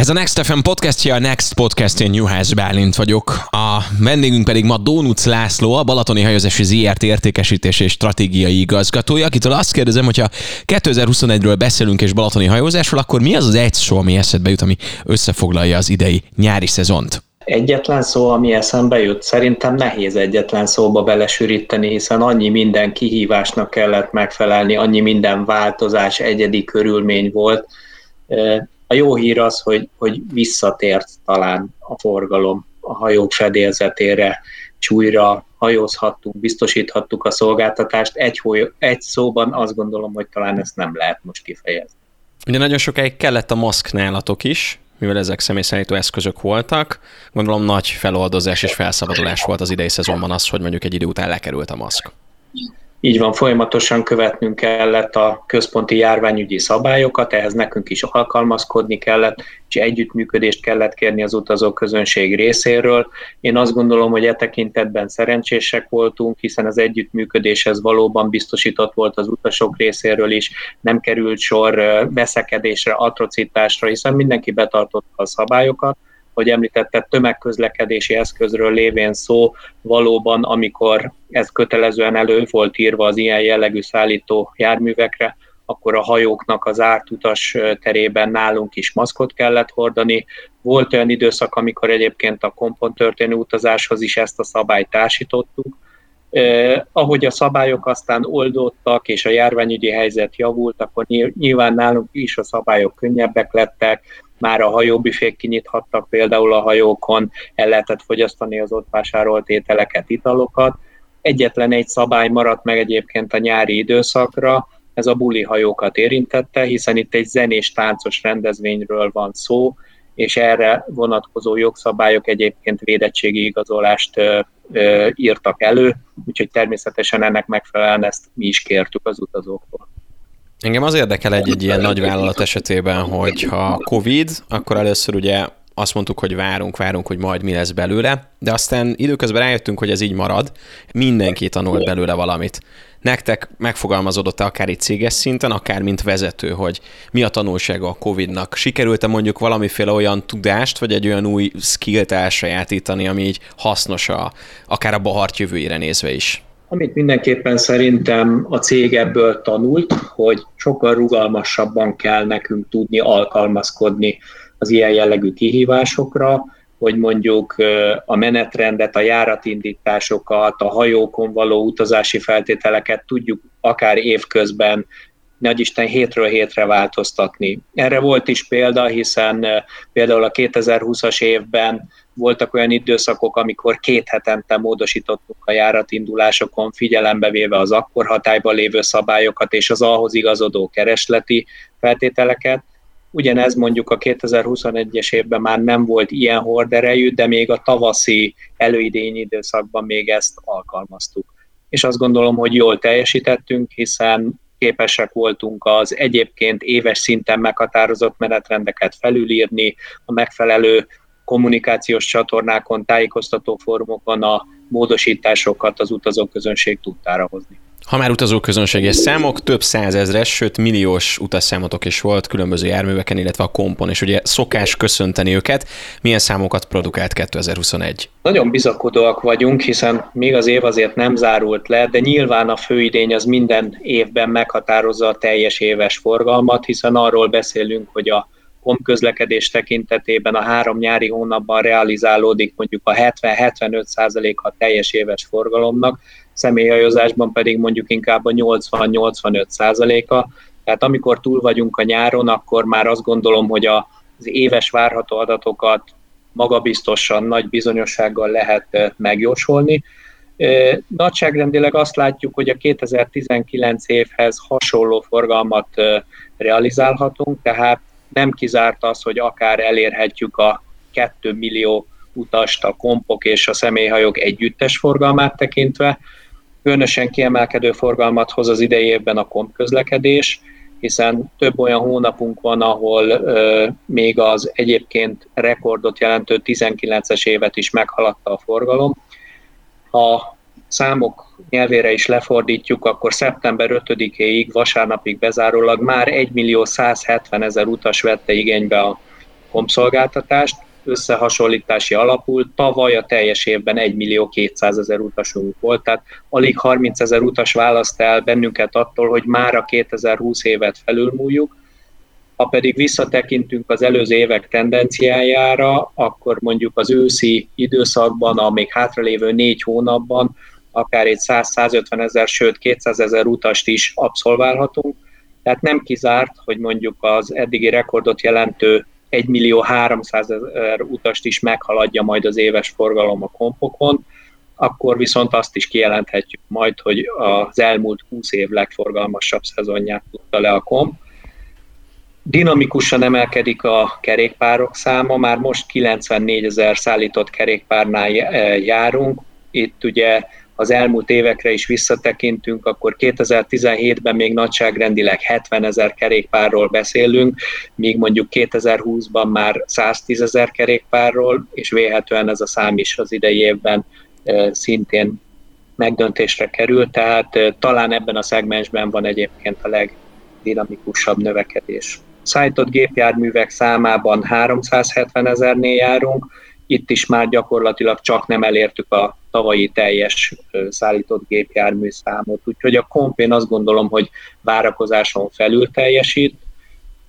Ez a Next FM podcastja, a Next Podcast, én Juhász Bálint vagyok. A vendégünk pedig ma Dónuc László, a Balatoni Hajózási ZRT értékesítés és stratégiai igazgatója, akitől azt kérdezem, hogyha 2021-ről beszélünk és balatoni hajózásról, akkor mi az az egy szó, ami eszedbe jut, ami összefoglalja az idei nyári szezont? Egyetlen szó, ami eszembe jut, szerintem nehéz egyetlen szóba belesűríteni, hiszen annyi minden kihívásnak kellett megfelelni, annyi minden változás, egyedi körülmény volt. A jó hír az, hogy, hogy visszatért talán a forgalom a hajók fedélzetére, és újra hajózhattunk, biztosíthattuk a szolgáltatást. Egy, egy szóban azt gondolom, hogy talán ezt nem lehet most kifejezni. Ugye nagyon sokáig kellett a maszk nálatok is, mivel ezek személyszállító eszközök voltak. Gondolom nagy feloldozás és felszabadulás volt az idei szezonban az, hogy mondjuk egy idő után lekerült a maszk. Így van, folyamatosan követnünk kellett a központi járványügyi szabályokat, ehhez nekünk is alkalmazkodni kellett, és együttműködést kellett kérni az utazó közönség részéről. Én azt gondolom, hogy e tekintetben szerencsések voltunk, hiszen az együttműködéshez valóban biztosított volt az utasok részéről is, nem került sor veszekedésre, atrocitásra, hiszen mindenki betartotta a szabályokat, hogy említette, tömegközlekedési eszközről lévén szó, valóban, amikor ez kötelezően elő volt írva az ilyen jellegű szállító járművekre, akkor a hajóknak az ártutas terében nálunk is maszkot kellett hordani. Volt olyan időszak, amikor egyébként a kompon történő utazáshoz is ezt a szabályt társítottuk. Eh, ahogy a szabályok aztán oldottak, és a járványügyi helyzet javult, akkor nyilván nálunk is a szabályok könnyebbek lettek, már a hajóbüfék kinyithattak például a hajókon, el lehetett fogyasztani az ott vásárolt ételeket, italokat. Egyetlen egy szabály maradt meg egyébként a nyári időszakra, ez a buli hajókat érintette, hiszen itt egy zenés táncos rendezvényről van szó, és erre vonatkozó jogszabályok egyébként védettségi igazolást ö, ö, írtak elő, úgyhogy természetesen ennek megfelelően ezt mi is kértük az utazóktól. Engem az érdekel egy-egy ilyen nagy vállalat esetében, hogy ha Covid, akkor először ugye azt mondtuk, hogy várunk, várunk, hogy majd mi lesz belőle, de aztán időközben rájöttünk, hogy ez így marad, mindenki tanult belőle valamit. Nektek megfogalmazódott akár itt céges szinten, akár mint vezető, hogy mi a tanulsága a Covid-nak? Sikerült-e mondjuk valamiféle olyan tudást, vagy egy olyan új skillt elsajátítani, ami így hasznos a, akár a Bahart jövőjére nézve is? Amit mindenképpen szerintem a cég ebből tanult, hogy sokkal rugalmasabban kell nekünk tudni alkalmazkodni az ilyen jellegű kihívásokra, hogy mondjuk a menetrendet, a járatindításokat, a hajókon való utazási feltételeket tudjuk akár évközben nagyisten hétről hétre változtatni. Erre volt is példa, hiszen például a 2020-as évben voltak olyan időszakok, amikor két hetente módosítottuk a járatindulásokon, figyelembe véve az akkor hatályban lévő szabályokat és az ahhoz igazodó keresleti feltételeket. Ugyanez mondjuk a 2021-es évben már nem volt ilyen horderejű, de még a tavaszi előidényi időszakban még ezt alkalmaztuk. És azt gondolom, hogy jól teljesítettünk, hiszen képesek voltunk az egyébként éves szinten meghatározott menetrendeket felülírni, a megfelelő kommunikációs csatornákon, tájékoztató fórumokon a módosításokat az utazóközönség tudtára hozni. Ha már utazóközönséges számok, több százezres, sőt milliós utasszámotok is volt különböző járműveken, illetve a kompon, és ugye szokás köszönteni őket. Milyen számokat produkált 2021? Nagyon bizakodóak vagyunk, hiszen még az év azért nem zárult le, de nyilván a főidény az minden évben meghatározza a teljes éves forgalmat, hiszen arról beszélünk, hogy a közlekedés tekintetében a három nyári hónapban realizálódik mondjuk a 70-75% a teljes éves forgalomnak, személyhajózásban pedig mondjuk inkább a 80-85 a Tehát amikor túl vagyunk a nyáron, akkor már azt gondolom, hogy az éves várható adatokat magabiztosan, nagy bizonyossággal lehet megjósolni. Nagyságrendileg azt látjuk, hogy a 2019 évhez hasonló forgalmat realizálhatunk, tehát nem kizárt az, hogy akár elérhetjük a 2 millió utast a kompok és a személyhajók együttes forgalmát tekintve. Különösen kiemelkedő forgalmat hoz az idei évben a komp közlekedés, hiszen több olyan hónapunk van, ahol ö, még az egyébként rekordot jelentő 19-es évet is meghaladta a forgalom. Ha számok nyelvére is lefordítjuk, akkor szeptember 5-éig, vasárnapig bezárólag már 1 millió 170 ezer utas vette igénybe a kompszolgáltatást, összehasonlítási alapul. Tavaly a teljes évben 1 millió 200 ezer utasunk volt, tehát alig 30 ezer utas választ el bennünket attól, hogy már a 2020 évet felülmúljuk. Ha pedig visszatekintünk az előző évek tendenciájára, akkor mondjuk az őszi időszakban, a még hátralévő négy hónapban akár egy 100-150 ezer, sőt 200 ezer utast is abszolválhatunk. Tehát nem kizárt, hogy mondjuk az eddigi rekordot jelentő 1 millió 300 ezer utast is meghaladja majd az éves forgalom a kompokon, akkor viszont azt is kijelenthetjük majd, hogy az elmúlt 20 év legforgalmasabb szezonját tudta le a komp. Dinamikusan emelkedik a kerékpárok száma, már most 94 ezer szállított kerékpárnál járunk. Itt ugye az elmúlt évekre is visszatekintünk, akkor 2017-ben még nagyságrendileg 70 ezer kerékpárról beszélünk, míg mondjuk 2020-ban már 110 ezer kerékpárról, és véhetően ez a szám is az idei évben szintén megdöntésre kerül, tehát talán ebben a szegmensben van egyébként a legdinamikusabb növekedés. Szállított gépjárművek számában 370 ezernél járunk, itt is már gyakorlatilag csak nem elértük a tavalyi teljes szállított gépjármű számot, úgyhogy a komp én azt gondolom, hogy várakozáson felül teljesít.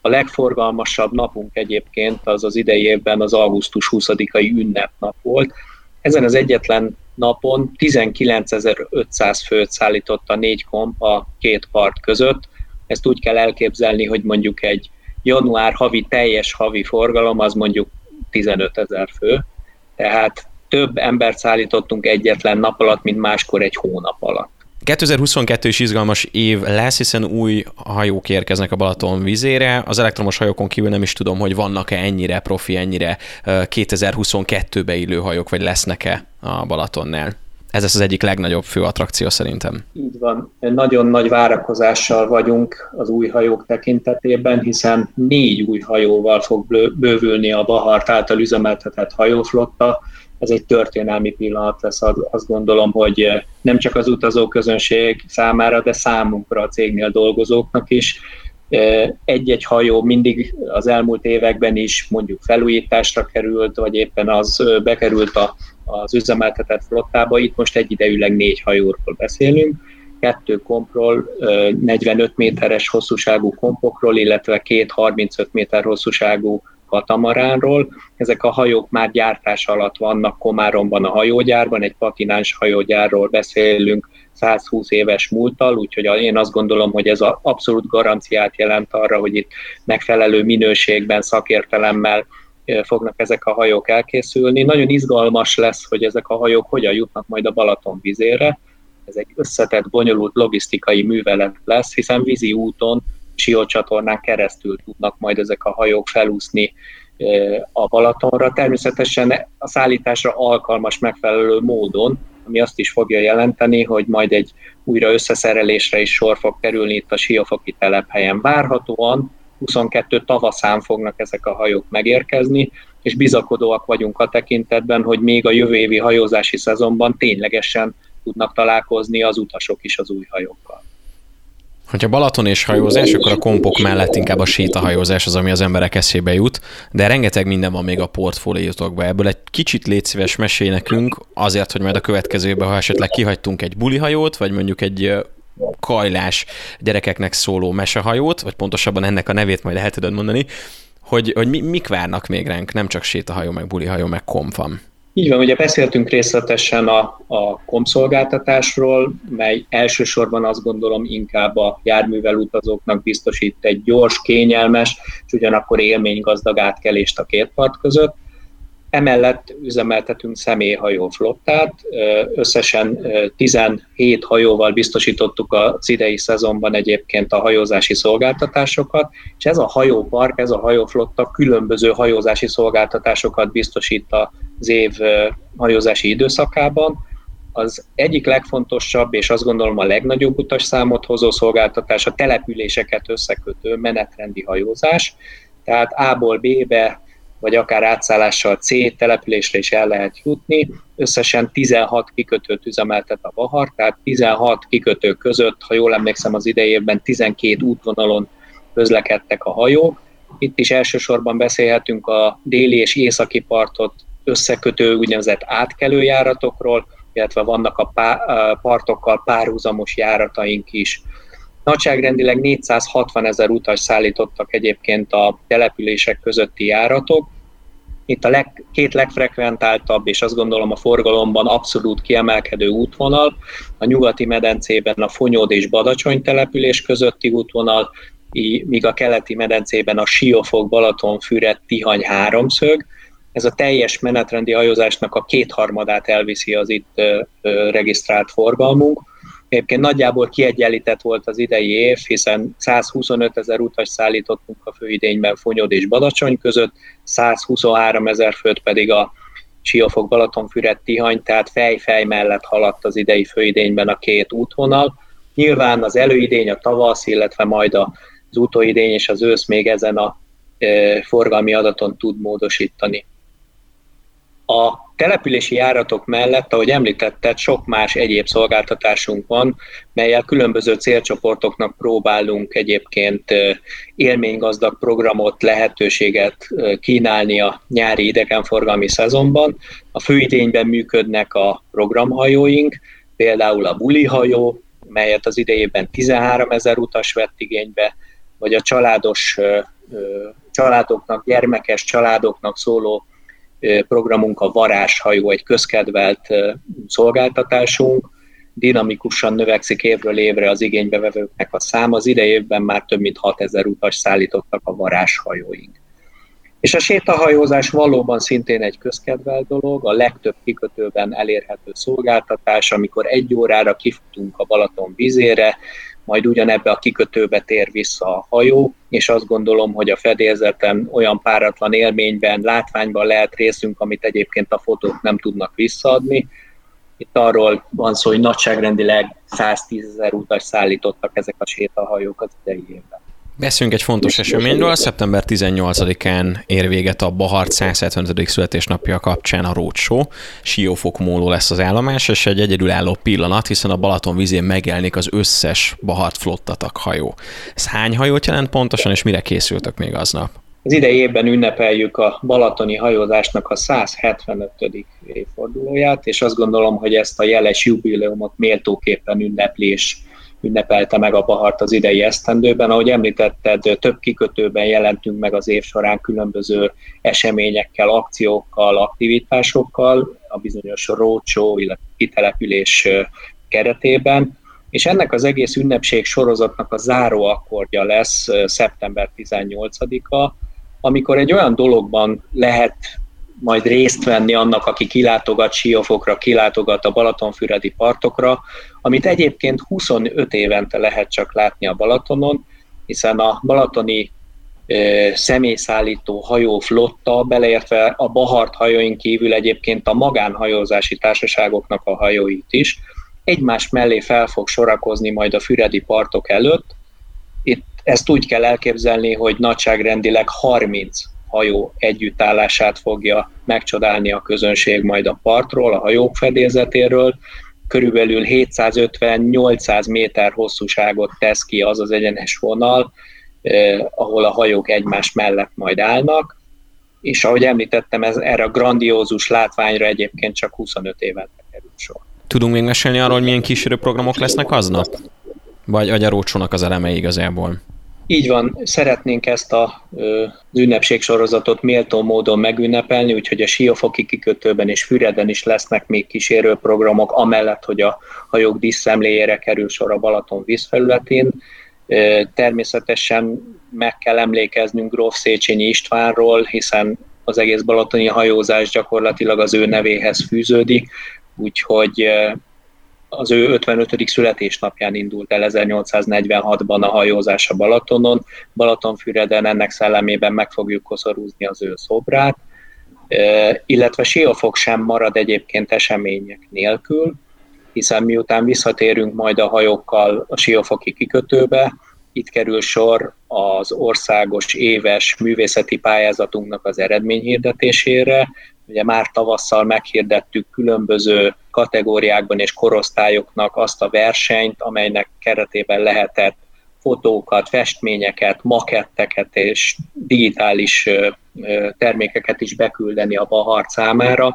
A legforgalmasabb napunk egyébként az az idei évben az augusztus 20-ai ünnepnap volt. Ezen az egyetlen napon 19.500 főt szállított a négy komp a két part között. Ezt úgy kell elképzelni, hogy mondjuk egy január havi teljes havi forgalom az mondjuk 15 ezer fő, tehát több embert szállítottunk egyetlen nap alatt, mint máskor egy hónap alatt. 2022 is izgalmas év lesz, hiszen új hajók érkeznek a Balaton vizére. Az elektromos hajókon kívül nem is tudom, hogy vannak-e ennyire profi, ennyire 2022-be illő hajók, vagy lesznek-e a Balatonnál. Ez lesz az egyik legnagyobb fő attrakció szerintem. Így van. Nagyon nagy várakozással vagyunk az új hajók tekintetében, hiszen négy új hajóval fog bővülni a Bahart által üzemeltetett hajóflotta. Ez egy történelmi pillanat lesz, azt gondolom, hogy nem csak az utazóközönség számára, de számunkra a cégnél dolgozóknak is. Egy-egy hajó mindig az elmúlt években is mondjuk felújításra került, vagy éppen az bekerült a az üzemeltetett flottába. Itt most egyidejűleg négy hajóról beszélünk, kettő kompról, 45 méteres hosszúságú kompokról, illetve két 35 méter hosszúságú katamaránról. Ezek a hajók már gyártás alatt vannak Komáromban a hajógyárban, egy patináns hajógyárról beszélünk 120 éves múlttal, úgyhogy én azt gondolom, hogy ez abszolút garanciát jelent arra, hogy itt megfelelő minőségben, szakértelemmel fognak ezek a hajók elkészülni. Nagyon izgalmas lesz, hogy ezek a hajók hogyan jutnak majd a Balaton vizére. Ez egy összetett, bonyolult logisztikai művelet lesz, hiszen vízi úton, siócsatornán keresztül tudnak majd ezek a hajók felúszni a Balatonra. Természetesen a szállításra alkalmas megfelelő módon, ami azt is fogja jelenteni, hogy majd egy újra összeszerelésre is sor fog kerülni itt a Siófoki telephelyen. Várhatóan 22 tavaszán fognak ezek a hajók megérkezni, és bizakodóak vagyunk a tekintetben, hogy még a jövő évi hajózási szezonban ténylegesen tudnak találkozni az utasok is az új hajókkal. Hogyha Balaton és hajózás, akkor a kompok mellett inkább a sétahajózás az, ami az emberek eszébe jut, de rengeteg minden van még a portfóliótokban. Ebből egy kicsit légy szíves mesélj nekünk, azért, hogy majd a következőben, ha esetleg kihagytunk egy bulihajót, vagy mondjuk egy kajlás gyerekeknek szóló mesehajót, vagy pontosabban ennek a nevét majd el tudod mondani, hogy, hogy mi, mik várnak még ránk, nem csak sétahajó, meg bulihajó, meg komfam. Így van, ugye beszéltünk részletesen a, a komszolgáltatásról, mely elsősorban azt gondolom inkább a járművel utazóknak biztosít egy gyors, kényelmes, és ugyanakkor élménygazdag átkelést a két part között. Emellett üzemeltetünk személyhajó flottát, összesen 17 hajóval biztosítottuk az idei szezonban egyébként a hajózási szolgáltatásokat, és ez a hajópark, ez a hajóflotta különböző hajózási szolgáltatásokat biztosít az év hajózási időszakában. Az egyik legfontosabb, és azt gondolom a legnagyobb utas számot hozó szolgáltatás a településeket összekötő menetrendi hajózás, tehát A-ból B-be vagy akár átszállással C településre is el lehet jutni. Összesen 16 kikötőt üzemeltet a Bahar, tehát 16 kikötő között, ha jól emlékszem az idejében 12 útvonalon közlekedtek a hajók. Itt is elsősorban beszélhetünk a déli és északi partot összekötő úgynevezett átkelőjáratokról, illetve vannak a partokkal párhuzamos járataink is. Nagyságrendileg 460 ezer utas szállítottak egyébként a települések közötti járatok. Itt a leg, két legfrekventáltabb, és azt gondolom a forgalomban abszolút kiemelkedő útvonal, a nyugati medencében a Fonyód és Badacsony település közötti útvonal, míg a keleti medencében a Siófok, Balatonfüred, Tihany háromszög. Ez a teljes menetrendi hajózásnak a kétharmadát elviszi az itt regisztrált forgalmunk Egyébként nagyjából kiegyenlített volt az idei év, hiszen 125 ezer utas szállítottunk a főidényben Fonyod és Badacsony között, 123 ezer főt pedig a Siófok Balatonfüred Tihany, tehát fej-fej mellett haladt az idei főidényben a két útvonal. Nyilván az előidény, a tavasz, illetve majd az utóidény és az ősz még ezen a e, forgalmi adaton tud módosítani. A települési járatok mellett, ahogy említetted, sok más egyéb szolgáltatásunk van, melyel különböző célcsoportoknak próbálunk egyébként élménygazdag programot, lehetőséget kínálni a nyári idegenforgalmi szezonban. A főidényben működnek a programhajóink, például a bulihajó, melyet az idejében 13 ezer utas vett igénybe, vagy a családos családoknak, gyermekes családoknak szóló programunk a Varázshajó, egy közkedvelt szolgáltatásunk, dinamikusan növekszik évről évre az igénybevevőknek a száma. Az idejében már több mint 6000 utas szállítottak a varázshajóink. És a sétahajózás valóban szintén egy közkedvelt dolog, a legtöbb kikötőben elérhető szolgáltatás, amikor egy órára kifutunk a Balaton vizére, majd ugyanebbe a kikötőbe tér vissza a hajó, és azt gondolom, hogy a fedélzeten olyan páratlan élményben, látványban lehet részünk, amit egyébként a fotók nem tudnak visszaadni. Itt arról van szó, hogy nagyságrendileg 110 ezer utas szállítottak ezek a sétahajók az idei évben. Beszéljünk egy fontos eseményről. Szeptember 18-án ér véget a Bahart 175. születésnapja kapcsán a Roadshow. Siófok móló lesz az állomás, és egy egyedülálló pillanat, hiszen a Balaton vízén megjelenik az összes Bahart flottatak hajó. Ez hány hajót jelent pontosan, és mire készültek még aznap? Az idei évben ünnepeljük a balatoni hajózásnak a 175. évfordulóját, és azt gondolom, hogy ezt a jeles jubileumot méltóképpen ünneplés ünnepelte meg a Bahart az idei esztendőben. Ahogy említetted, több kikötőben jelentünk meg az év során különböző eseményekkel, akciókkal, aktivitásokkal, a bizonyos roadshow, illetve kitelepülés keretében, és ennek az egész ünnepség sorozatnak a záró akkordja lesz szeptember 18-a, amikor egy olyan dologban lehet majd részt venni annak, aki kilátogat Siófokra, kilátogat a Balatonfüredi partokra, amit egyébként 25 évente lehet csak látni a Balatonon, hiszen a balatoni személyszállító hajóflotta, beleértve a Bahart hajóink kívül egyébként a magánhajózási társaságoknak a hajóit is, egymás mellé fel fog sorakozni majd a füredi partok előtt. Itt ezt úgy kell elképzelni, hogy nagyságrendileg 30 hajó együttállását fogja megcsodálni a közönség majd a partról, a hajók fedélzetéről. Körülbelül 750-800 méter hosszúságot tesz ki az az egyenes vonal, eh, ahol a hajók egymás mellett majd állnak, és ahogy említettem, ez, erre a grandiózus látványra egyébként csak 25 évet kerül sor. Tudunk még mesélni arról, hogy milyen kísérőprogramok lesznek aznap? Vagy a rócsónak az elemei igazából? Így van, szeretnénk ezt a, az ünnepség sorozatot méltó módon megünnepelni, úgyhogy a Siófoki kikötőben és Füreden is lesznek még kísérőprogramok, amellett, hogy a hajók díszszemléjére kerül sor a Balaton vízfelületén. Természetesen meg kell emlékeznünk Gróf Széchenyi Istvánról, hiszen az egész balatoni hajózás gyakorlatilag az ő nevéhez fűződik, úgyhogy az ő 55. születésnapján indult el 1846-ban a hajózás a Balatonon. Balatonfüreden ennek szellemében meg fogjuk koszorúzni az ő szobrát, illetve Siófok sem marad egyébként események nélkül, hiszen miután visszatérünk majd a hajókkal a Siófoki kikötőbe, itt kerül sor az országos éves művészeti pályázatunknak az eredményhirdetésére, Ugye már tavasszal meghirdettük különböző kategóriákban és korosztályoknak azt a versenyt, amelynek keretében lehetett fotókat, festményeket, maketteket és digitális termékeket is beküldeni a Bahart számára,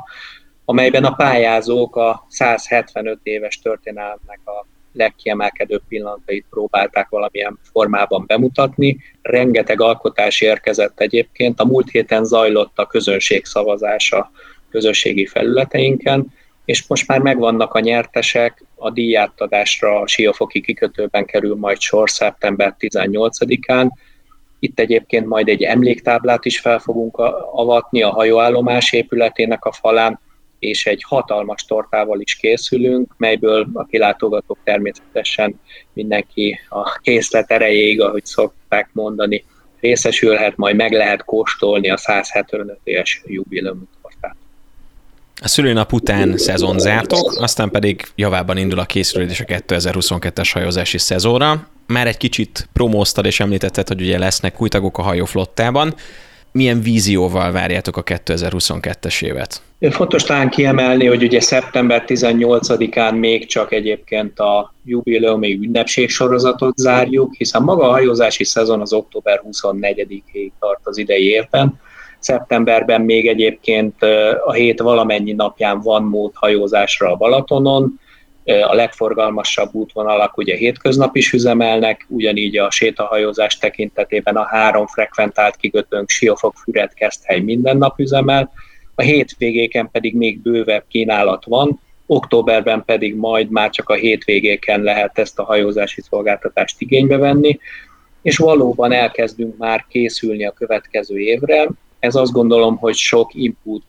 amelyben a pályázók a 175 éves történelmnek a legkiemelkedőbb pillanatait próbálták valamilyen formában bemutatni. Rengeteg alkotás érkezett egyébként. A múlt héten zajlott a közönség szavazása közösségi felületeinken, és most már megvannak a nyertesek, a díjátadásra a Siófoki kikötőben kerül majd sor szeptember 18-án. Itt egyébként majd egy emléktáblát is fel fogunk avatni a hajóállomás épületének a falán, és egy hatalmas tortával is készülünk, melyből a kilátogatók természetesen mindenki a készlet erejéig, ahogy szokták mondani, részesülhet, majd meg lehet kóstolni a 175 éves jubileum tortát. A szülőnap után szezon zártok, aztán pedig javában indul a készülődés a 2022-es hajózási szezonra. Már egy kicsit promóztad és említetted, hogy ugye lesznek új tagok a hajóflottában milyen vízióval várjátok a 2022-es évet? Fontos talán kiemelni, hogy ugye szeptember 18-án még csak egyébként a jubileumi ünnepség sorozatot zárjuk, hiszen maga a hajózási szezon az október 24-ig tart az idei évben. Szeptemberben még egyébként a hét valamennyi napján van mód hajózásra a Balatonon, a legforgalmasabb útvonalak ugye hétköznap is üzemelnek, ugyanígy a sétahajózás tekintetében a három frekventált kikötőnk Siófok, Füred, Keszthely minden nap üzemel, a hétvégéken pedig még bővebb kínálat van, októberben pedig majd már csak a hétvégéken lehet ezt a hajózási szolgáltatást igénybe venni, és valóban elkezdünk már készülni a következő évre. Ez azt gondolom, hogy sok input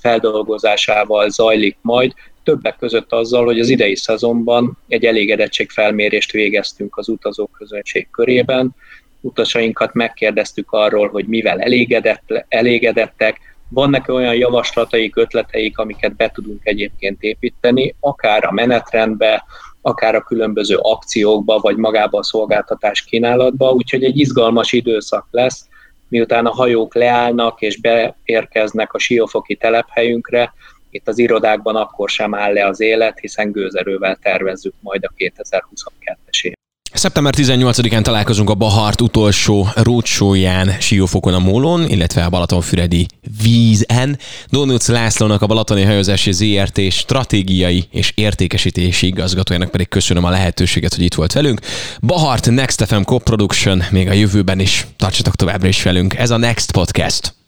feldolgozásával zajlik majd, többek között azzal, hogy az idei szezonban egy elégedettségfelmérést végeztünk az utazóközönség körében, utasainkat megkérdeztük arról, hogy mivel elégedett, elégedettek, vannak -e olyan javaslataik, ötleteik, amiket be tudunk egyébként építeni, akár a menetrendbe, akár a különböző akciókba, vagy magába a szolgáltatás kínálatba, úgyhogy egy izgalmas időszak lesz, miután a hajók leállnak és beérkeznek a siófoki telephelyünkre, itt az irodákban akkor sem áll le az élet, hiszen gőzerővel tervezzük majd a 2022-es év. Szeptember 18-án találkozunk a Bahart utolsó rócsóján Siófokon a Mólon, illetve a Balatonfüredi vízen. Donuts Lászlónak a Balatoni Hajózási ZRT stratégiai és értékesítési igazgatójának pedig köszönöm a lehetőséget, hogy itt volt velünk. Bahart Next FM Co-Production még a jövőben is. Tartsatok továbbra is velünk. Ez a Next Podcast.